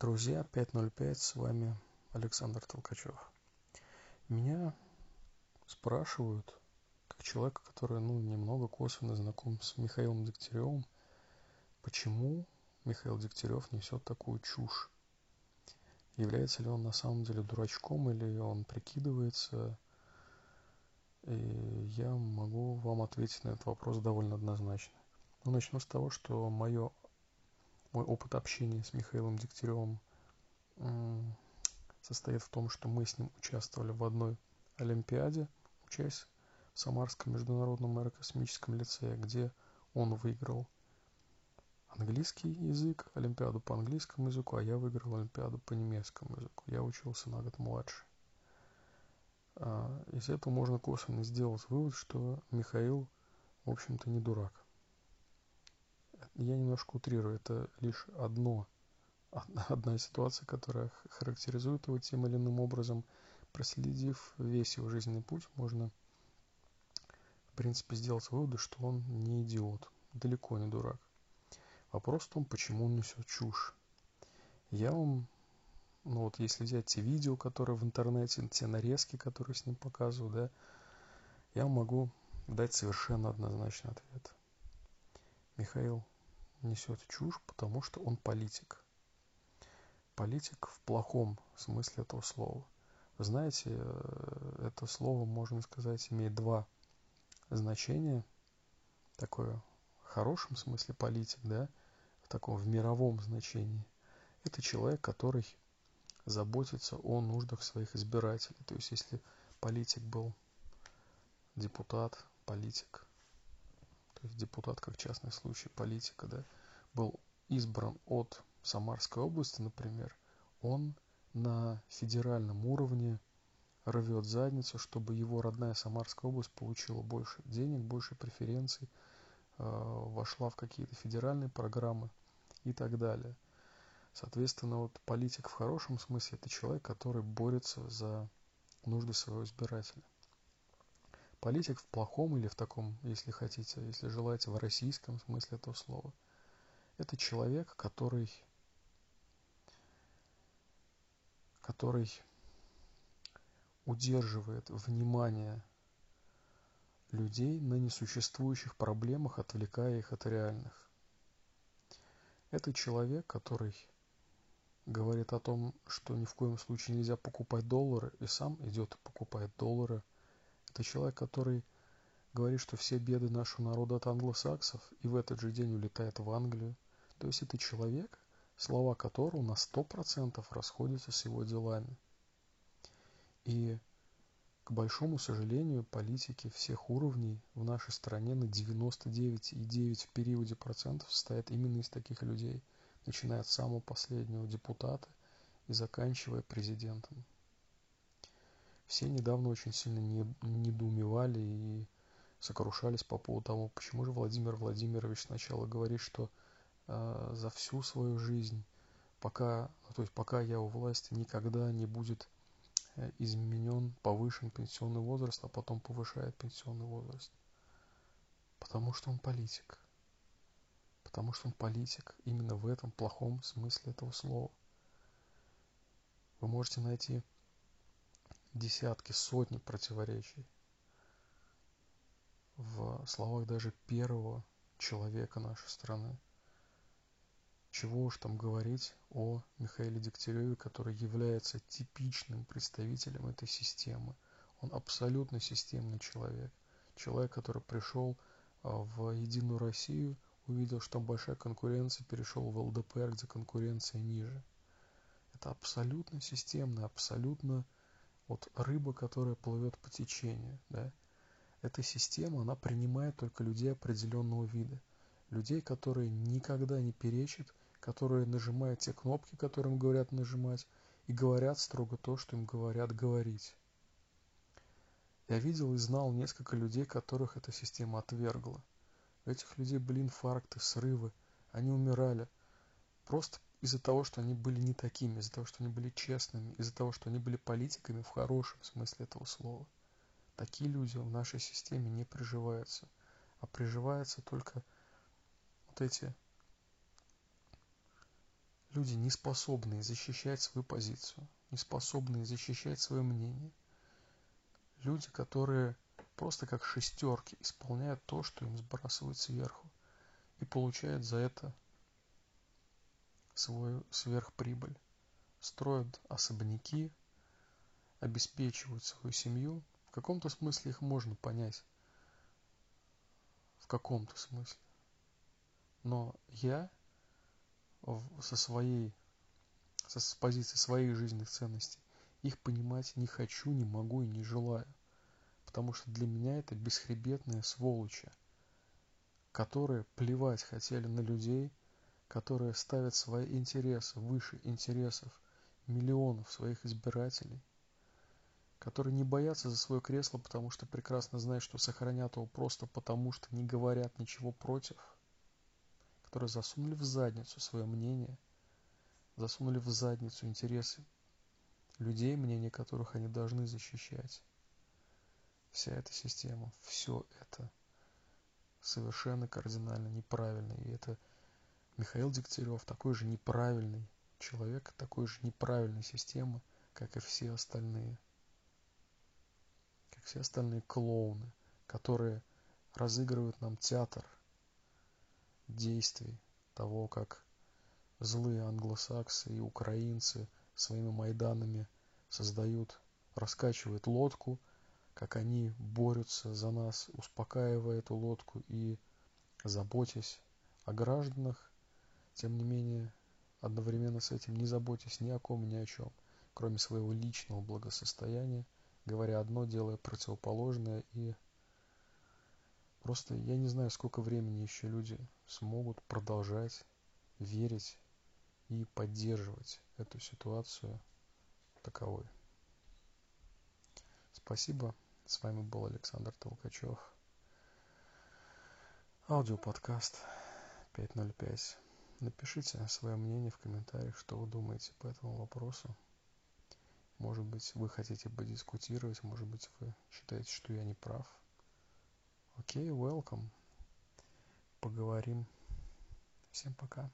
Друзья, 5.05, с вами Александр Толкачев. Меня спрашивают, как человека, который, ну, немного косвенно знаком с Михаилом Дегтяревым, почему Михаил Дегтярев несет такую чушь. Является ли он на самом деле дурачком или он прикидывается? И я могу вам ответить на этот вопрос довольно однозначно. Ну, начну с того, что мое мой опыт общения с Михаилом Дегтяревым состоит в том, что мы с ним участвовали в одной Олимпиаде, учась в Самарском международном аэрокосмическом лицее, где он выиграл английский язык, Олимпиаду по английскому языку, а я выиграл Олимпиаду по немецкому языку. Я учился на год младше. А, из этого можно косвенно сделать вывод, что Михаил, в общем-то, не дурак я немножко утрирую, это лишь одно, одна ситуация, которая характеризует его тем или иным образом. Проследив весь его жизненный путь, можно, в принципе, сделать выводы, что он не идиот, далеко не дурак. Вопрос в том, почему он несет чушь. Я вам, ну вот если взять те видео, которые в интернете, те нарезки, которые с ним показывают, да, я могу дать совершенно однозначный ответ. Михаил несет чушь, потому что он политик. Политик в плохом смысле этого слова. Вы знаете, э, это слово, можно сказать, имеет два значения. Такое в хорошем смысле политик, да, в таком в мировом значении. Это человек, который заботится о нуждах своих избирателей. То есть, если политик был депутат, политик, то есть депутат как частный случай политика, да, был избран от Самарской области, например, он на федеральном уровне рвет задницу, чтобы его родная Самарская область получила больше денег, больше преференций, э, вошла в какие-то федеральные программы и так далее. Соответственно, вот политик в хорошем смысле это человек, который борется за нужды своего избирателя. Политик в плохом или в таком, если хотите, если желаете, в российском смысле этого слова. Это человек, который, который удерживает внимание людей на несуществующих проблемах, отвлекая их от реальных. Это человек, который говорит о том, что ни в коем случае нельзя покупать доллары, и сам идет и покупает доллары – это человек, который говорит, что все беды нашего народа от англосаксов, и в этот же день улетает в Англию. То есть это человек, слова которого на 100% расходятся с его делами. И, к большому сожалению, политики всех уровней в нашей стране на 99,9 в периоде процентов состоят именно из таких людей, начиная от самого последнего депутата и заканчивая президентом все недавно очень сильно недоумевали и сокрушались по поводу того, почему же Владимир Владимирович сначала говорит, что э, за всю свою жизнь, пока, ну, то есть пока я у власти, никогда не будет э, изменен, повышен пенсионный возраст, а потом повышает пенсионный возраст. Потому что он политик. Потому что он политик именно в этом плохом смысле этого слова. Вы можете найти десятки, сотни противоречий в словах даже первого человека нашей страны. Чего уж там говорить о Михаиле Дегтяреве, который является типичным представителем этой системы. Он абсолютно системный человек. Человек, который пришел а, в Единую Россию, увидел, что там большая конкуренция, перешел в ЛДПР, где конкуренция ниже. Это абсолютно системно, абсолютно вот рыба, которая плывет по течению, да, эта система, она принимает только людей определенного вида. Людей, которые никогда не перечат, которые нажимают те кнопки, которые им говорят нажимать, и говорят строго то, что им говорят говорить. Я видел и знал несколько людей, которых эта система отвергла. У этих людей были инфаркты, срывы, они умирали. Просто из-за того, что они были не такими, из-за того, что они были честными, из-за того, что они были политиками в хорошем смысле этого слова. Такие люди в нашей системе не приживаются, а приживаются только вот эти люди, не способные защищать свою позицию, не способные защищать свое мнение. Люди, которые просто как шестерки исполняют то, что им сбрасывают сверху и получают за это свою сверхприбыль. Строят особняки, обеспечивают свою семью. В каком-то смысле их можно понять. В каком-то смысле. Но я со своей, со, с позиции своих жизненных ценностей их понимать не хочу, не могу и не желаю. Потому что для меня это бесхребетные сволочи, которые плевать хотели на людей, которые ставят свои интересы выше интересов миллионов своих избирателей, которые не боятся за свое кресло, потому что прекрасно знают, что сохранят его просто потому, что не говорят ничего против – которые засунули в задницу свое мнение, засунули в задницу интересы людей, мнение которых они должны защищать. Вся эта система, все это совершенно кардинально неправильно. И это Михаил Дегтярев такой же неправильный человек, такой же неправильной системы, как и все остальные. Как все остальные клоуны, которые разыгрывают нам театр – действий, того, как злые англосаксы и украинцы своими майданами создают, раскачивают лодку, как они борются за нас, успокаивая эту лодку и заботясь о гражданах, тем не менее, одновременно с этим не заботясь ни о ком, ни о чем, кроме своего личного благосостояния, говоря одно, делая противоположное и Просто я не знаю, сколько времени еще люди смогут продолжать верить и поддерживать эту ситуацию таковой. Спасибо. С вами был Александр Толкачев. Аудиоподкаст 505. Напишите свое мнение в комментариях, что вы думаете по этому вопросу. Может быть, вы хотите подискутировать, может быть, вы считаете, что я не прав. Окей, welcome. Поговорим. Всем пока.